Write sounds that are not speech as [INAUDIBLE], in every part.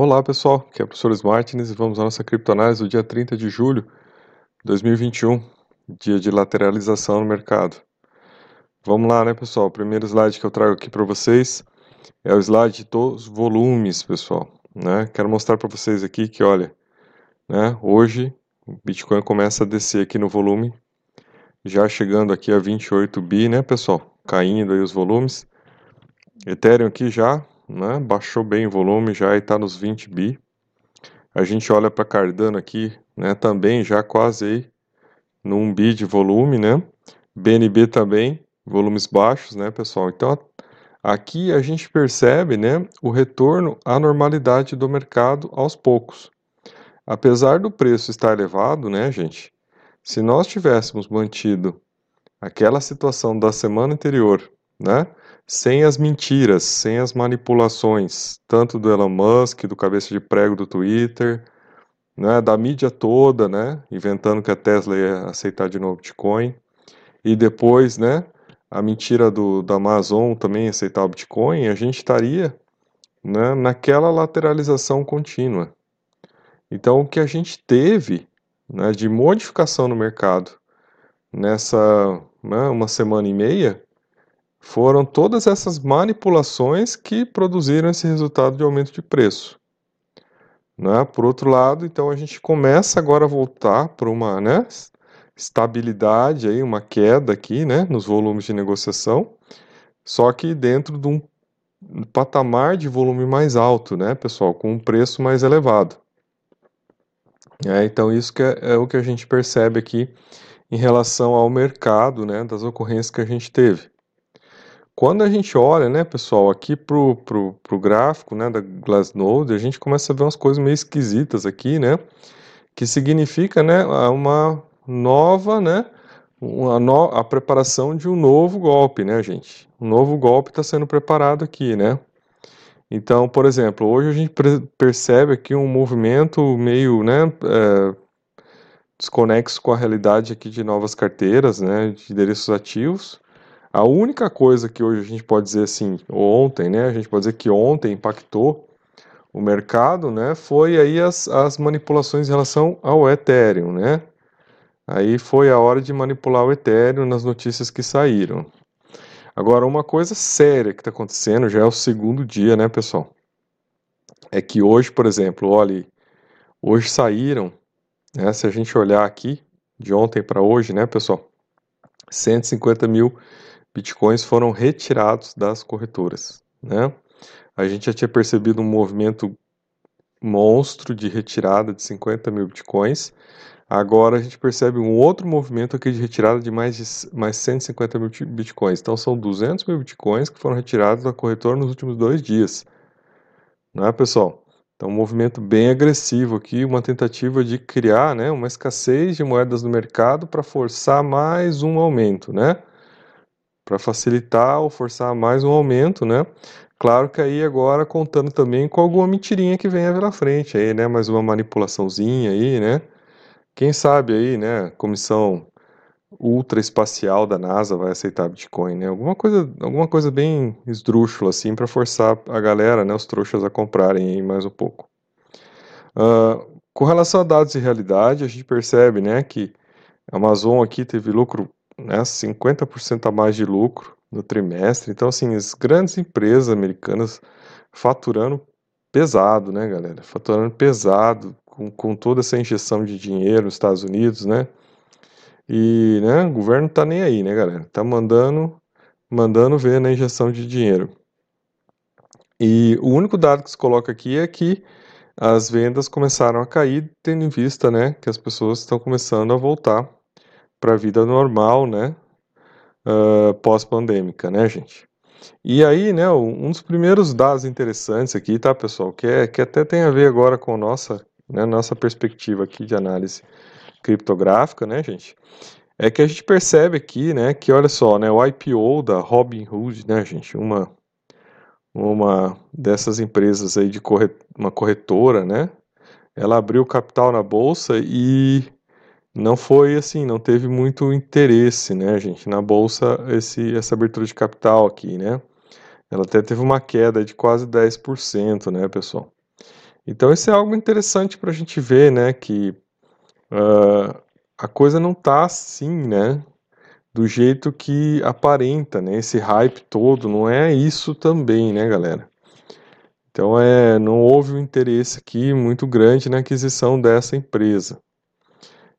Olá pessoal, aqui é o professor Martins e vamos à nossa criptoanálise do dia 30 de julho de 2021, dia de lateralização no mercado. Vamos lá, né pessoal? O primeiro slide que eu trago aqui para vocês é o slide dos volumes, pessoal. Né? Quero mostrar para vocês aqui que, olha, né, hoje o Bitcoin começa a descer aqui no volume, já chegando aqui a 28 bi, né pessoal? Caindo aí os volumes. Ethereum aqui já né? baixou bem o volume já e está nos 20 bi. A gente olha para Cardano aqui, né? também já quase aí no 1 bi de volume, né? BNB também, volumes baixos, né, pessoal? Então, aqui a gente percebe, né, o retorno à normalidade do mercado aos poucos. Apesar do preço estar elevado, né, gente? Se nós tivéssemos mantido aquela situação da semana anterior, né, sem as mentiras, sem as manipulações, tanto do Elon Musk, do cabeça de prego do Twitter, né, da mídia toda, né, inventando que a Tesla ia aceitar de novo Bitcoin, e depois, né, a mentira do, da Amazon também aceitar o Bitcoin, a gente estaria né, naquela lateralização contínua. Então, o que a gente teve né, de modificação no mercado nessa né, uma semana e meia foram todas essas manipulações que produziram esse resultado de aumento de preço. Né? Por outro lado, então a gente começa agora a voltar para uma né, estabilidade, aí, uma queda aqui né, nos volumes de negociação, só que dentro de um patamar de volume mais alto, né, pessoal, com um preço mais elevado. É, então isso que é, é, o que a gente percebe aqui em relação ao mercado, né, das ocorrências que a gente teve. Quando a gente olha, né, pessoal, aqui pro, pro, pro gráfico, né, da Glassnode, a gente começa a ver umas coisas meio esquisitas aqui, né, que significa, né, uma nova, né, uma no, a preparação de um novo golpe, né, gente? Um novo golpe está sendo preparado aqui, né? Então, por exemplo, hoje a gente percebe aqui um movimento meio, né, é, desconexo com a realidade aqui de novas carteiras, né, de endereços ativos. A única coisa que hoje a gente pode dizer assim, ontem, né, a gente pode dizer que ontem impactou o mercado, né, foi aí as, as manipulações em relação ao Ethereum, né. Aí foi a hora de manipular o Ethereum nas notícias que saíram. Agora, uma coisa séria que está acontecendo, já é o segundo dia, né, pessoal? É que hoje, por exemplo, olhe, hoje saíram, né, se a gente olhar aqui, de ontem para hoje, né, pessoal, 150 mil bitcoins foram retirados das corretoras, né? A gente já tinha percebido um movimento monstro de retirada de 50 mil bitcoins. Agora a gente percebe um outro movimento aqui de retirada de mais, de, mais 150 mil bitcoins. Então são 200 mil bitcoins que foram retirados da corretora nos últimos dois dias. Não é, pessoal? Então, um movimento bem agressivo aqui, uma tentativa de criar né, uma escassez de moedas no mercado para forçar mais um aumento, né? Para facilitar ou forçar mais um aumento, né? Claro que aí agora contando também com alguma mentirinha que venha pela frente aí, né? Mais uma manipulaçãozinha aí, né? Quem sabe aí, né? Comissão ultra espacial da NASA vai aceitar Bitcoin, né? Alguma coisa, alguma coisa bem esdrúxula assim para forçar a galera, né? Os trouxas a comprarem aí mais um pouco. Uh, com relação a dados e realidade, a gente percebe, né? Que a Amazon aqui teve lucro né, 50% a mais de lucro no trimestre. Então, assim, as grandes empresas americanas faturando pesado, né, galera? Faturando pesado, com, com toda essa injeção de dinheiro nos Estados Unidos, né? E, né, o governo tá nem aí, né, galera? Tá mandando, mandando ver na injeção de dinheiro. E o único dado que se coloca aqui é que as vendas começaram a cair, tendo em vista, né, que as pessoas estão começando a voltar para a vida normal, né? Uh, pós-pandêmica, né, gente? E aí, né, um dos primeiros dados interessantes aqui, tá, pessoal, que, é, que até tem a ver agora com nossa, né, nossa perspectiva aqui de análise criptográfica, né, gente, é que a gente percebe aqui, né, que olha só, né, o IPO da Robinhood, né, gente, uma, uma dessas empresas aí de uma corretora, né, ela abriu capital na bolsa e não foi assim, não teve muito interesse, né, gente, na bolsa esse, essa abertura de capital aqui, né? Ela até teve uma queda de quase 10%, né, pessoal? Então isso é algo interessante para a gente ver, né, que uh, a coisa não tá assim, né, do jeito que aparenta, né, esse hype todo, não é isso também, né, galera. Então é, não houve um interesse aqui muito grande na aquisição dessa empresa.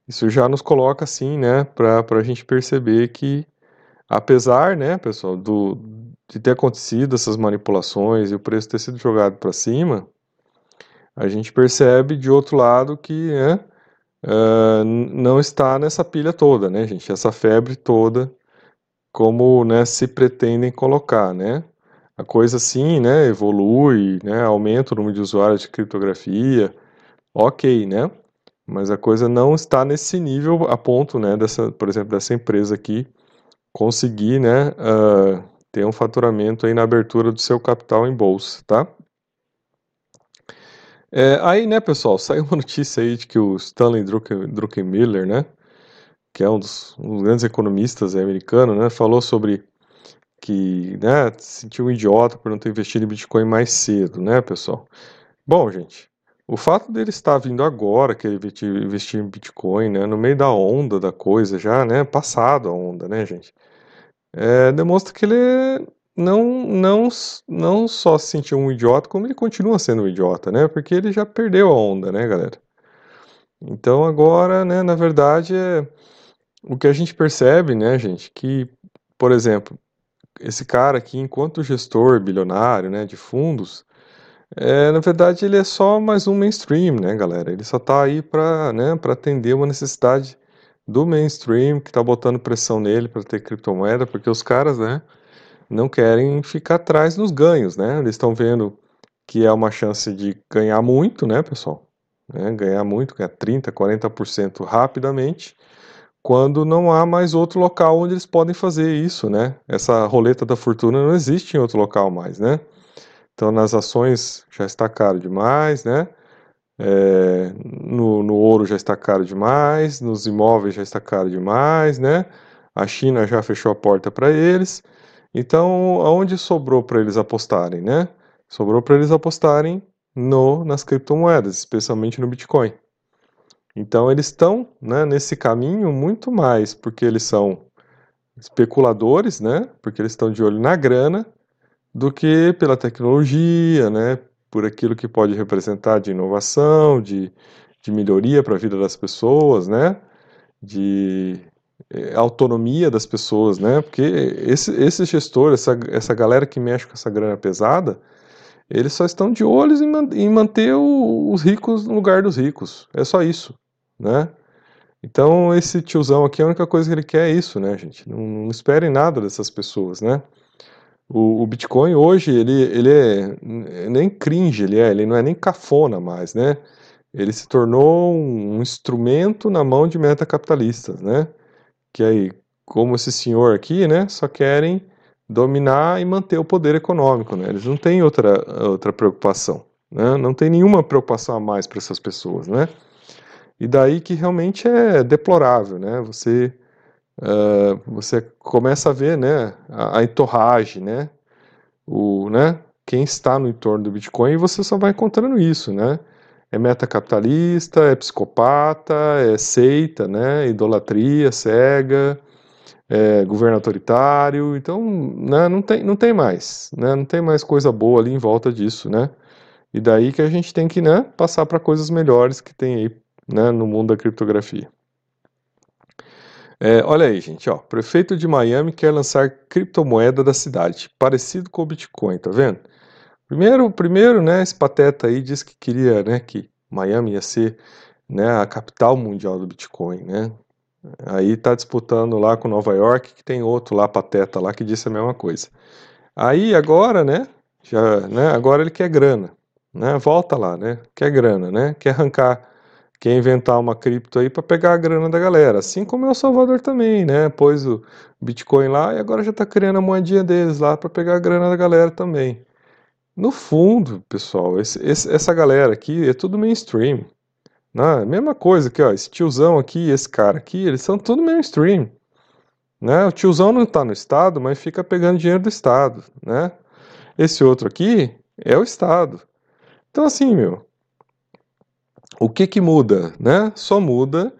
Isso já nos coloca assim, né, para a gente perceber que apesar, né, pessoal, do, de ter acontecido essas manipulações e o preço ter sido jogado para cima, a gente percebe de outro lado que né, uh, não está nessa pilha toda, né, gente? Essa febre toda, como né, se pretendem colocar, né? A coisa sim, né, evolui, né, aumenta o número de usuários de criptografia, ok, né? Mas a coisa não está nesse nível a ponto, né, dessa, por exemplo, dessa empresa aqui conseguir, né, uh, ter um faturamento aí na abertura do seu capital em bolsa, tá? É, aí, né, pessoal, [LAUGHS] saiu uma notícia aí de que o Stanley Drucken, Druckenmiller, né, que é um dos, um dos grandes economistas americanos, né, falou sobre que, né, se sentiu um idiota por não ter investido em Bitcoin mais cedo, né, pessoal? Bom, gente, o fato dele estar vindo agora, que ele investir em Bitcoin, né, no meio da onda da coisa já, né, passado a onda, né, gente, é, demonstra que ele não, não, não só se sentiu um idiota, como ele continua sendo um idiota, né? Porque ele já perdeu a onda, né, galera? Então agora, né, na verdade, é, o que a gente percebe, né, gente, que, por exemplo, esse cara aqui, enquanto gestor bilionário, né, de fundos, é, na verdade ele é só mais um mainstream, né, galera? Ele só tá aí para, né, para atender uma necessidade do mainstream que está botando pressão nele para ter criptomoeda, porque os caras, né, não querem ficar atrás nos ganhos, né? Eles estão vendo que é uma chance de ganhar muito, né, pessoal? Né? Ganhar muito, ganhar 30, 40% rapidamente, quando não há mais outro local onde eles podem fazer isso, né? Essa roleta da fortuna não existe em outro local mais, né? Então, nas ações já está caro demais, né? É, no, no, ouro já está caro demais, nos imóveis já está caro demais, né? A China já fechou a porta para eles. Então, aonde sobrou para eles apostarem, né? Sobrou para eles apostarem no nas criptomoedas, especialmente no Bitcoin. Então, eles estão né, nesse caminho muito mais porque eles são especuladores, né? Porque eles estão de olho na grana, do que pela tecnologia, né? por aquilo que pode representar de inovação, de, de melhoria para a vida das pessoas, né? De é, autonomia das pessoas, né? Porque esse, esse gestor, essa, essa galera que mexe com essa grana pesada, eles só estão de olhos em, em manter o, os ricos no lugar dos ricos. É só isso, né? Então esse tiozão aqui, a única coisa que ele quer é isso, né, gente? Não, não esperem nada dessas pessoas, né? O, o, Bitcoin hoje, ele, ele é nem cringe, ele é, ele não é nem cafona mais, né? Ele se tornou um instrumento na mão de metacapitalistas, né? Que aí, como esse senhor aqui, né, só querem dominar e manter o poder econômico, né? Eles não têm outra, outra preocupação, né? Não tem nenhuma preocupação a mais para essas pessoas, né? E daí que realmente é deplorável, né? Você uh, você começa a ver né, a, a entorragem, né, o, né, quem está no entorno do Bitcoin, e você só vai encontrando isso, né? É metacapitalista, é psicopata, é seita, né? Idolatria, cega, é governo autoritário, então né, não, tem, não tem mais, né? Não tem mais coisa boa ali em volta disso, né? E daí que a gente tem que né, passar para coisas melhores que tem aí né, no mundo da criptografia. É, olha aí, gente, ó. Prefeito de Miami quer lançar criptomoeda da cidade, parecido com o Bitcoin, tá vendo? Primeiro, primeiro, né, esse pateta aí disse que queria, né, que Miami ia ser, né, a capital mundial do Bitcoin, né? Aí tá disputando lá com Nova York, que tem outro lá pateta lá que disse a mesma coisa. Aí agora, né, já, né, agora ele quer grana, né? Volta lá, né? Quer grana, né? Quer arrancar quer inventar uma cripto aí para pegar a grana da galera. Assim como é o Salvador também, né? Pôs o Bitcoin lá e agora já está criando a moedinha deles lá para pegar a grana da galera também. No fundo, pessoal, esse, esse, essa galera aqui é tudo mainstream. Né? Mesma coisa que ó, esse tiozão aqui, esse cara aqui, eles são tudo mainstream. Né? O tiozão não está no Estado, mas fica pegando dinheiro do Estado. Né? Esse outro aqui é o Estado. Então, assim, meu, O que que muda, né? Só muda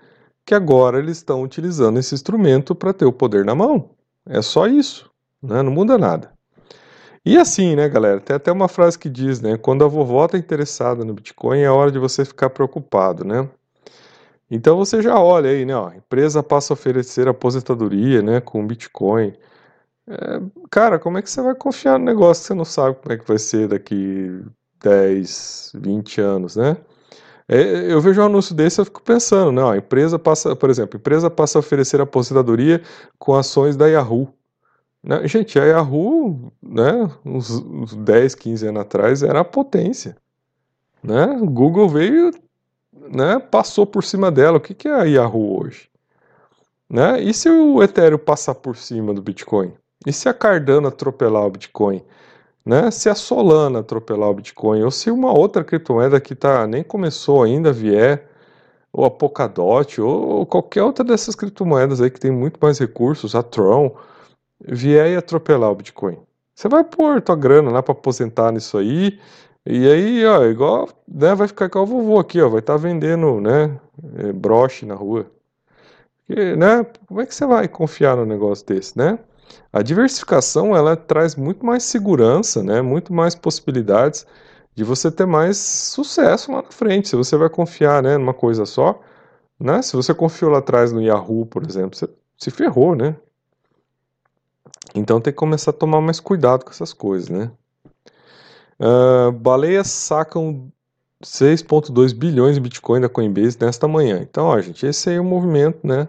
que agora eles estão utilizando esse instrumento para ter o poder na mão. É só isso, né? Não muda nada. E assim, né, galera? Tem até uma frase que diz, né? Quando a vovó está interessada no Bitcoin, é hora de você ficar preocupado, né? Então você já olha aí, né? Ó, empresa passa a oferecer aposentadoria, né? Com Bitcoin. É, cara, como é que você vai confiar no negócio que você não sabe como é que vai ser daqui 10, 20 anos, né? É, eu vejo um anúncio desse e fico pensando, não, a empresa passa, por exemplo, a empresa passa a oferecer aposentadoria com ações da Yahoo. Né? Gente, a Yahoo, né, uns, uns 10, 15 anos atrás, era a potência. Né? O Google veio, né, passou por cima dela. O que, que é a Yahoo hoje? Né? E se o Ethereum passar por cima do Bitcoin? E se a Cardano atropelar o Bitcoin? Né? Se a Solana atropelar o Bitcoin? Ou se uma outra criptomoeda que tá, nem começou ainda vier, ou a Polkadot, ou qualquer outra dessas criptomoedas aí que tem muito mais recursos, a Tron, vier e atropelar o Bitcoin. Você vai pôr tua grana lá para aposentar nisso aí, e aí, ó, igual, né, vai ficar igual o vovô aqui, ó, vai estar tá vendendo, né, é, broche na rua. E, né, como é que você vai confiar num negócio desse, né? A diversificação, ela traz muito mais segurança, né, muito mais possibilidades de você ter mais sucesso lá na frente. Se você vai confiar, né, numa coisa só, né, se você confiou lá atrás no Yahoo, por exemplo, você se ferrou, né? Então tem que começar a tomar mais cuidado com essas coisas, né? Uh, baleias sacam 6,2 bilhões de Bitcoin da Coinbase nesta manhã. Então, ó, gente, esse aí é o movimento, né?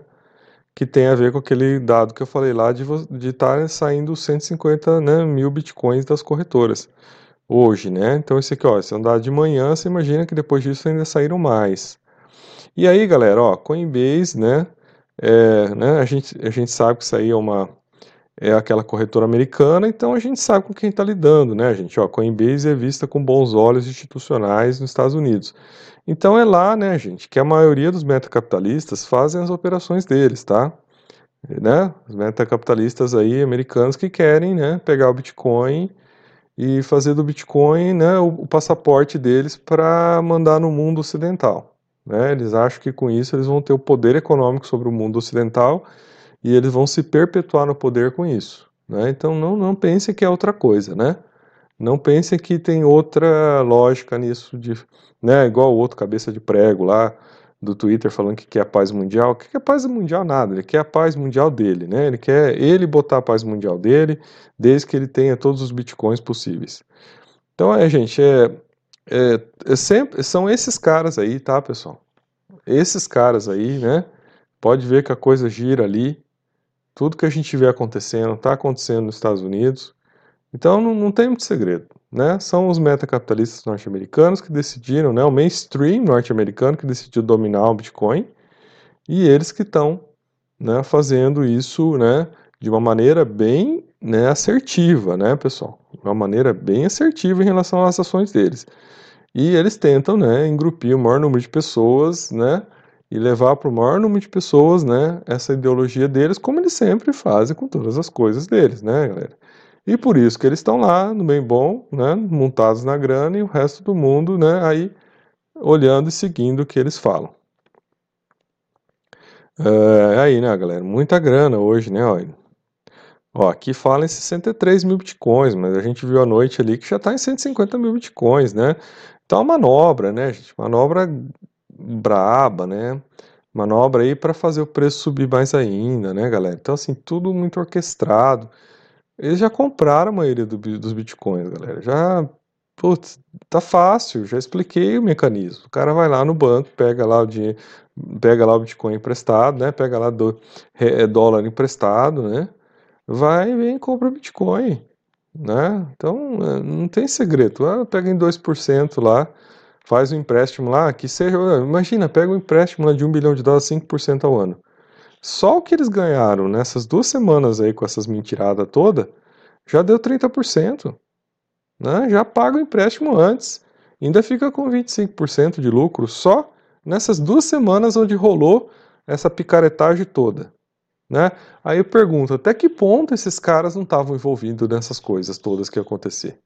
Que tem a ver com aquele dado que eu falei lá de estar saindo 150 né, mil Bitcoins das corretoras hoje, né? Então, esse aqui, ó, esse é um dado de manhã, você imagina que depois disso ainda saíram mais. E aí, galera, ó, Coinbase, né? É, né a, gente, a gente sabe que isso aí é uma é aquela corretora americana, então a gente sabe com quem está lidando, né, gente? Ó, Coinbase é vista com bons olhos institucionais nos Estados Unidos. Então é lá, né, gente, que a maioria dos metacapitalistas fazem as operações deles, tá? Né? Os metacapitalistas aí americanos que querem, né, pegar o Bitcoin e fazer do Bitcoin, né, o, o passaporte deles para mandar no mundo ocidental. Né? Eles acham que com isso eles vão ter o poder econômico sobre o mundo ocidental e eles vão se perpetuar no poder com isso. Né? Então não, não pense que é outra coisa, né? Não pense que tem outra lógica nisso, de, né? igual o outro cabeça de prego lá do Twitter falando que quer a paz mundial. O que é paz mundial? Nada, ele quer a paz mundial dele, né? Ele quer ele botar a paz mundial dele, desde que ele tenha todos os bitcoins possíveis. Então é, gente, é, é, é sempre, são esses caras aí, tá, pessoal? Esses caras aí, né? Pode ver que a coisa gira ali, tudo que a gente vê acontecendo está acontecendo nos Estados Unidos. Então não, não tem muito segredo. Né? São os metacapitalistas norte-americanos que decidiram, né? o mainstream norte-americano que decidiu dominar o Bitcoin, e eles que estão né, fazendo isso né, de uma maneira bem né, assertiva, né, pessoal? De uma maneira bem assertiva em relação às ações deles. E eles tentam né, engrupir o maior número de pessoas né, e levar para o maior número de pessoas, né, essa ideologia deles, como eles sempre fazem com todas as coisas deles, né, galera? E por isso que eles estão lá, no bem bom, né, montados na grana e o resto do mundo, né, aí olhando e seguindo o que eles falam. É, aí, né, galera, muita grana hoje, né, olha. Ó, aqui fala em 63 mil bitcoins, mas a gente viu à noite ali que já está em 150 mil bitcoins, né? Então, é uma manobra, né, gente? Manobra braba, né? Manobra aí para fazer o preço subir mais ainda, né, galera? Então, assim, tudo muito orquestrado. Eles já compraram a maioria do, dos bitcoins, galera. Já, putz, tá fácil, já expliquei o mecanismo. O cara vai lá no banco, pega lá o dinheiro, pega lá o bitcoin emprestado, né? Pega lá do é, dólar emprestado, né? Vai, vem e compra o bitcoin, né? Então, é, não tem segredo. Ah, pega em 2% lá, faz um empréstimo lá, que seja, imagina, pega um empréstimo lá de um bilhão de dólares, 5% ao ano. Só o que eles ganharam nessas duas semanas aí com essas mentiradas toda, já deu 30%. Né? Já paga o empréstimo antes, ainda fica com 25% de lucro só nessas duas semanas onde rolou essa picaretagem toda. Né? Aí eu pergunto, até que ponto esses caras não estavam envolvidos nessas coisas todas que acontecer?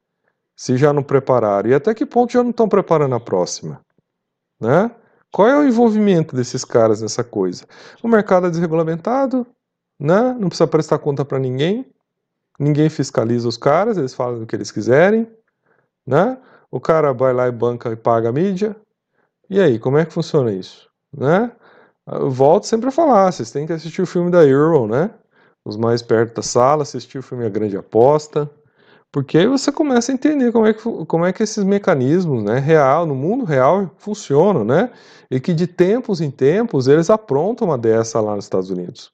Se já não prepararam? E até que ponto já não estão preparando a próxima? Né? Qual é o envolvimento desses caras nessa coisa? O mercado é desregulamentado, né? Não precisa prestar conta para ninguém. Ninguém fiscaliza os caras, eles falam o que eles quiserem, né? O cara vai lá e banca e paga a mídia. E aí, como é que funciona isso, né? Eu volto sempre a falar, vocês têm que assistir o filme da Euro, né? Os mais perto da sala, assistir o filme A Grande Aposta, porque aí você começa a entender como é que, como é que esses mecanismos, né, real, no mundo real, funcionam, né? E que de tempos em tempos eles aprontam uma dessa lá nos Estados Unidos.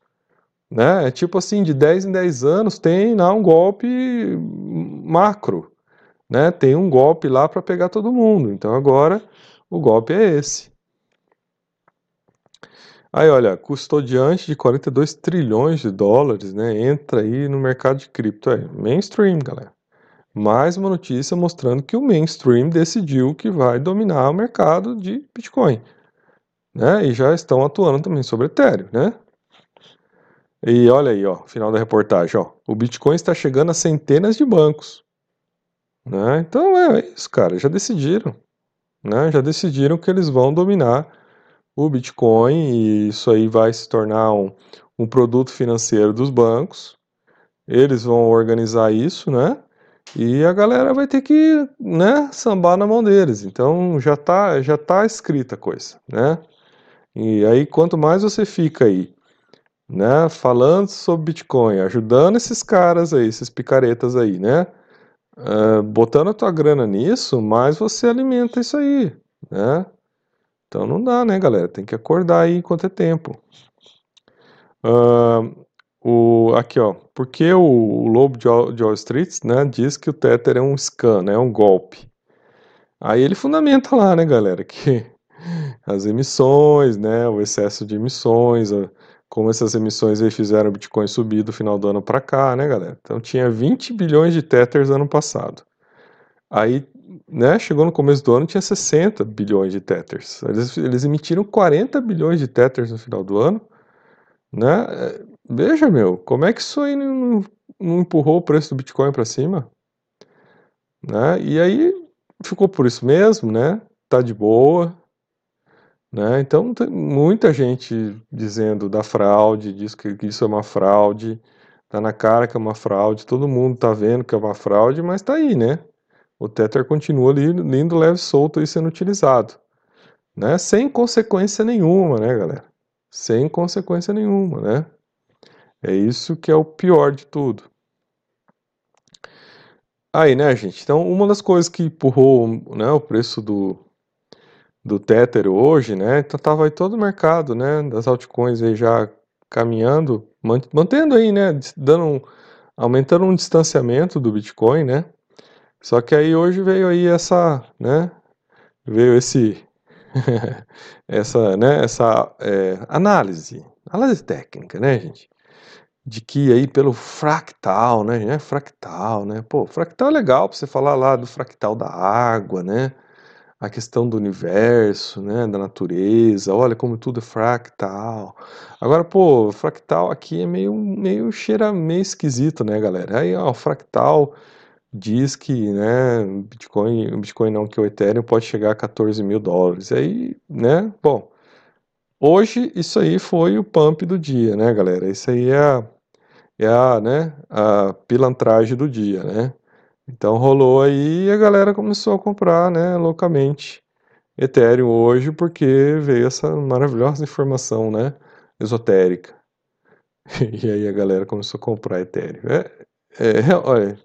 Né? É tipo assim, de 10 em 10 anos tem lá um golpe macro, né? Tem um golpe lá para pegar todo mundo. Então agora o golpe é esse. Aí, olha, custodiante de 42 trilhões de dólares, né? Entra aí no mercado de cripto. É mainstream, galera. Mais uma notícia mostrando que o mainstream decidiu que vai dominar o mercado de Bitcoin. Né? E já estão atuando também sobre Ethereum, né? E olha aí, ó, final da reportagem, ó. O Bitcoin está chegando a centenas de bancos. Né? Então é isso, cara. Já decidiram. Né? Já decidiram que eles vão dominar o Bitcoin e isso aí vai se tornar um, um produto financeiro dos bancos. Eles vão organizar isso, né? E a galera vai ter que, né, sambar na mão deles. Então já tá, já tá escrita a coisa, né? E aí quanto mais você fica aí, né, falando sobre Bitcoin, ajudando esses caras aí, esses picaretas aí, né? Uh, botando a tua grana nisso, mais você alimenta isso aí, né? Então não dá, né, galera? Tem que acordar aí enquanto é tempo. Uh, o, aqui, ó, porque o, Lobo de Wall, de Wall Street né, diz que o Tether é um scam, né, é um golpe. Aí ele fundamenta lá, né, galera, que [LAUGHS] as emissões, né, o excesso de emissões, como essas emissões aí fizeram o Bitcoin subir do final do ano para cá, né, galera? Então tinha 20 bilhões de Tethers ano passado. Aí, né, chegou no começo do ano tinha 60 bilhões de Tethers. Eles, eles emitiram 40 bilhões de Tethers no final do ano, né? Veja, meu, como é que isso aí não, não empurrou o preço do Bitcoin para cima? Né? E aí ficou por isso mesmo, né? Tá de boa, né? Então tem muita gente dizendo da fraude, diz que isso é uma fraude, tá na cara que é uma fraude, todo mundo tá vendo que é uma fraude, mas tá aí, né? O Tether continua ali lindo, leve, solto e sendo utilizado, né? Sem consequência nenhuma, né, galera? Sem consequência nenhuma, né? É isso que é o pior de tudo. Aí, né, gente? Então, uma das coisas que empurrou né, o preço do, do Tether hoje, né? Então tava aí todo o mercado, né? Das altcoins aí já caminhando, mantendo aí, né? Dando um, aumentando um distanciamento do Bitcoin, né? Só que aí hoje veio aí essa, né? Veio esse, [LAUGHS] essa, né? Essa é, análise, análise técnica, né, gente? De que aí pelo fractal, né, é fractal, né, pô, fractal é legal para você falar lá do fractal da água, né, a questão do universo, né, da natureza, olha como tudo é fractal. Agora, pô, fractal aqui é meio, meio cheira meio esquisito, né, galera? Aí, ó, fractal diz que, né, Bitcoin, Bitcoin não, que o Ethereum pode chegar a 14 mil dólares. Aí, né, bom, Hoje, isso aí foi o pump do dia, né, galera? Isso aí é a, é a, né, a pilantragem do dia, né? Então rolou aí e a galera começou a comprar, né, loucamente Ethereum hoje porque veio essa maravilhosa informação, né, esotérica. [LAUGHS] E aí a galera começou a comprar Ethereum. É, é, olha,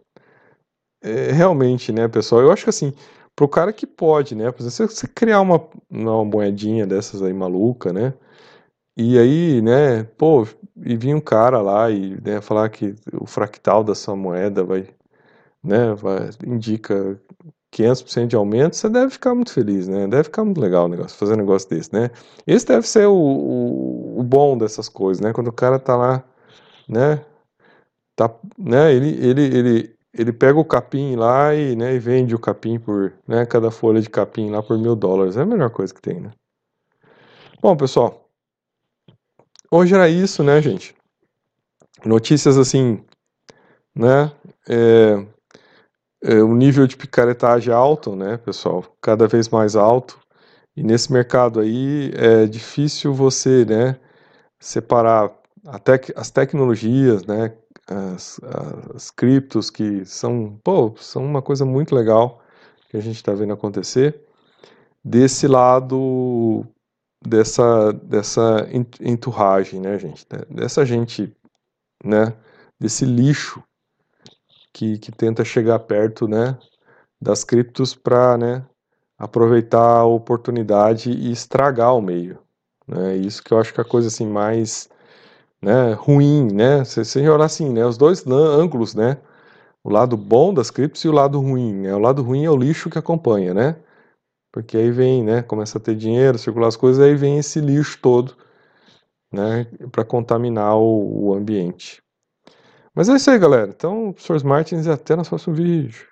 é, realmente, né, pessoal, eu acho que assim, pro cara que pode, né? Por exemplo, você criar uma, uma moedinha dessas aí maluca, né? E aí, né, pô, e vinha um cara lá e né, falar que o fractal dessa moeda vai, né, vai, indica 500% de aumento, você deve ficar muito feliz, né? Deve ficar muito legal o negócio, fazer um negócio desse, né? Esse deve ser o, o, o bom dessas coisas, né? Quando o cara tá lá, né? Tá, né? Ele, ele, ele, ele pega o capim lá e, né, e vende o capim por, né, cada folha de capim lá por mil dólares. É a melhor coisa que tem, né? Bom, pessoal, hoje era isso, né, gente? Notícias assim, né? É, é, o nível de picaretagem alto, né, pessoal? Cada vez mais alto. E nesse mercado aí é difícil você, né, separar tec as tecnologias, né, as, as criptos que são, pô, são uma coisa muito legal que a gente está vendo acontecer, desse lado dessa dessa enturragem, né, gente, dessa gente, né, desse lixo que, que tenta chegar perto, né, das criptos para, né, aproveitar a oportunidade e estragar o meio. Né? Isso que eu acho que é a coisa assim mais né, ruim, né? Se você olhar assim, né, os dois ângulos, né? O lado bom das criptos e o lado ruim. Né? O lado ruim é o lixo que acompanha, né? Porque aí vem, né? Começa a ter dinheiro, circular as coisas, aí vem esse lixo todo, né? Para contaminar o, o ambiente. Mas é isso aí, galera. Então, professor Martins, e até no próximo vídeo.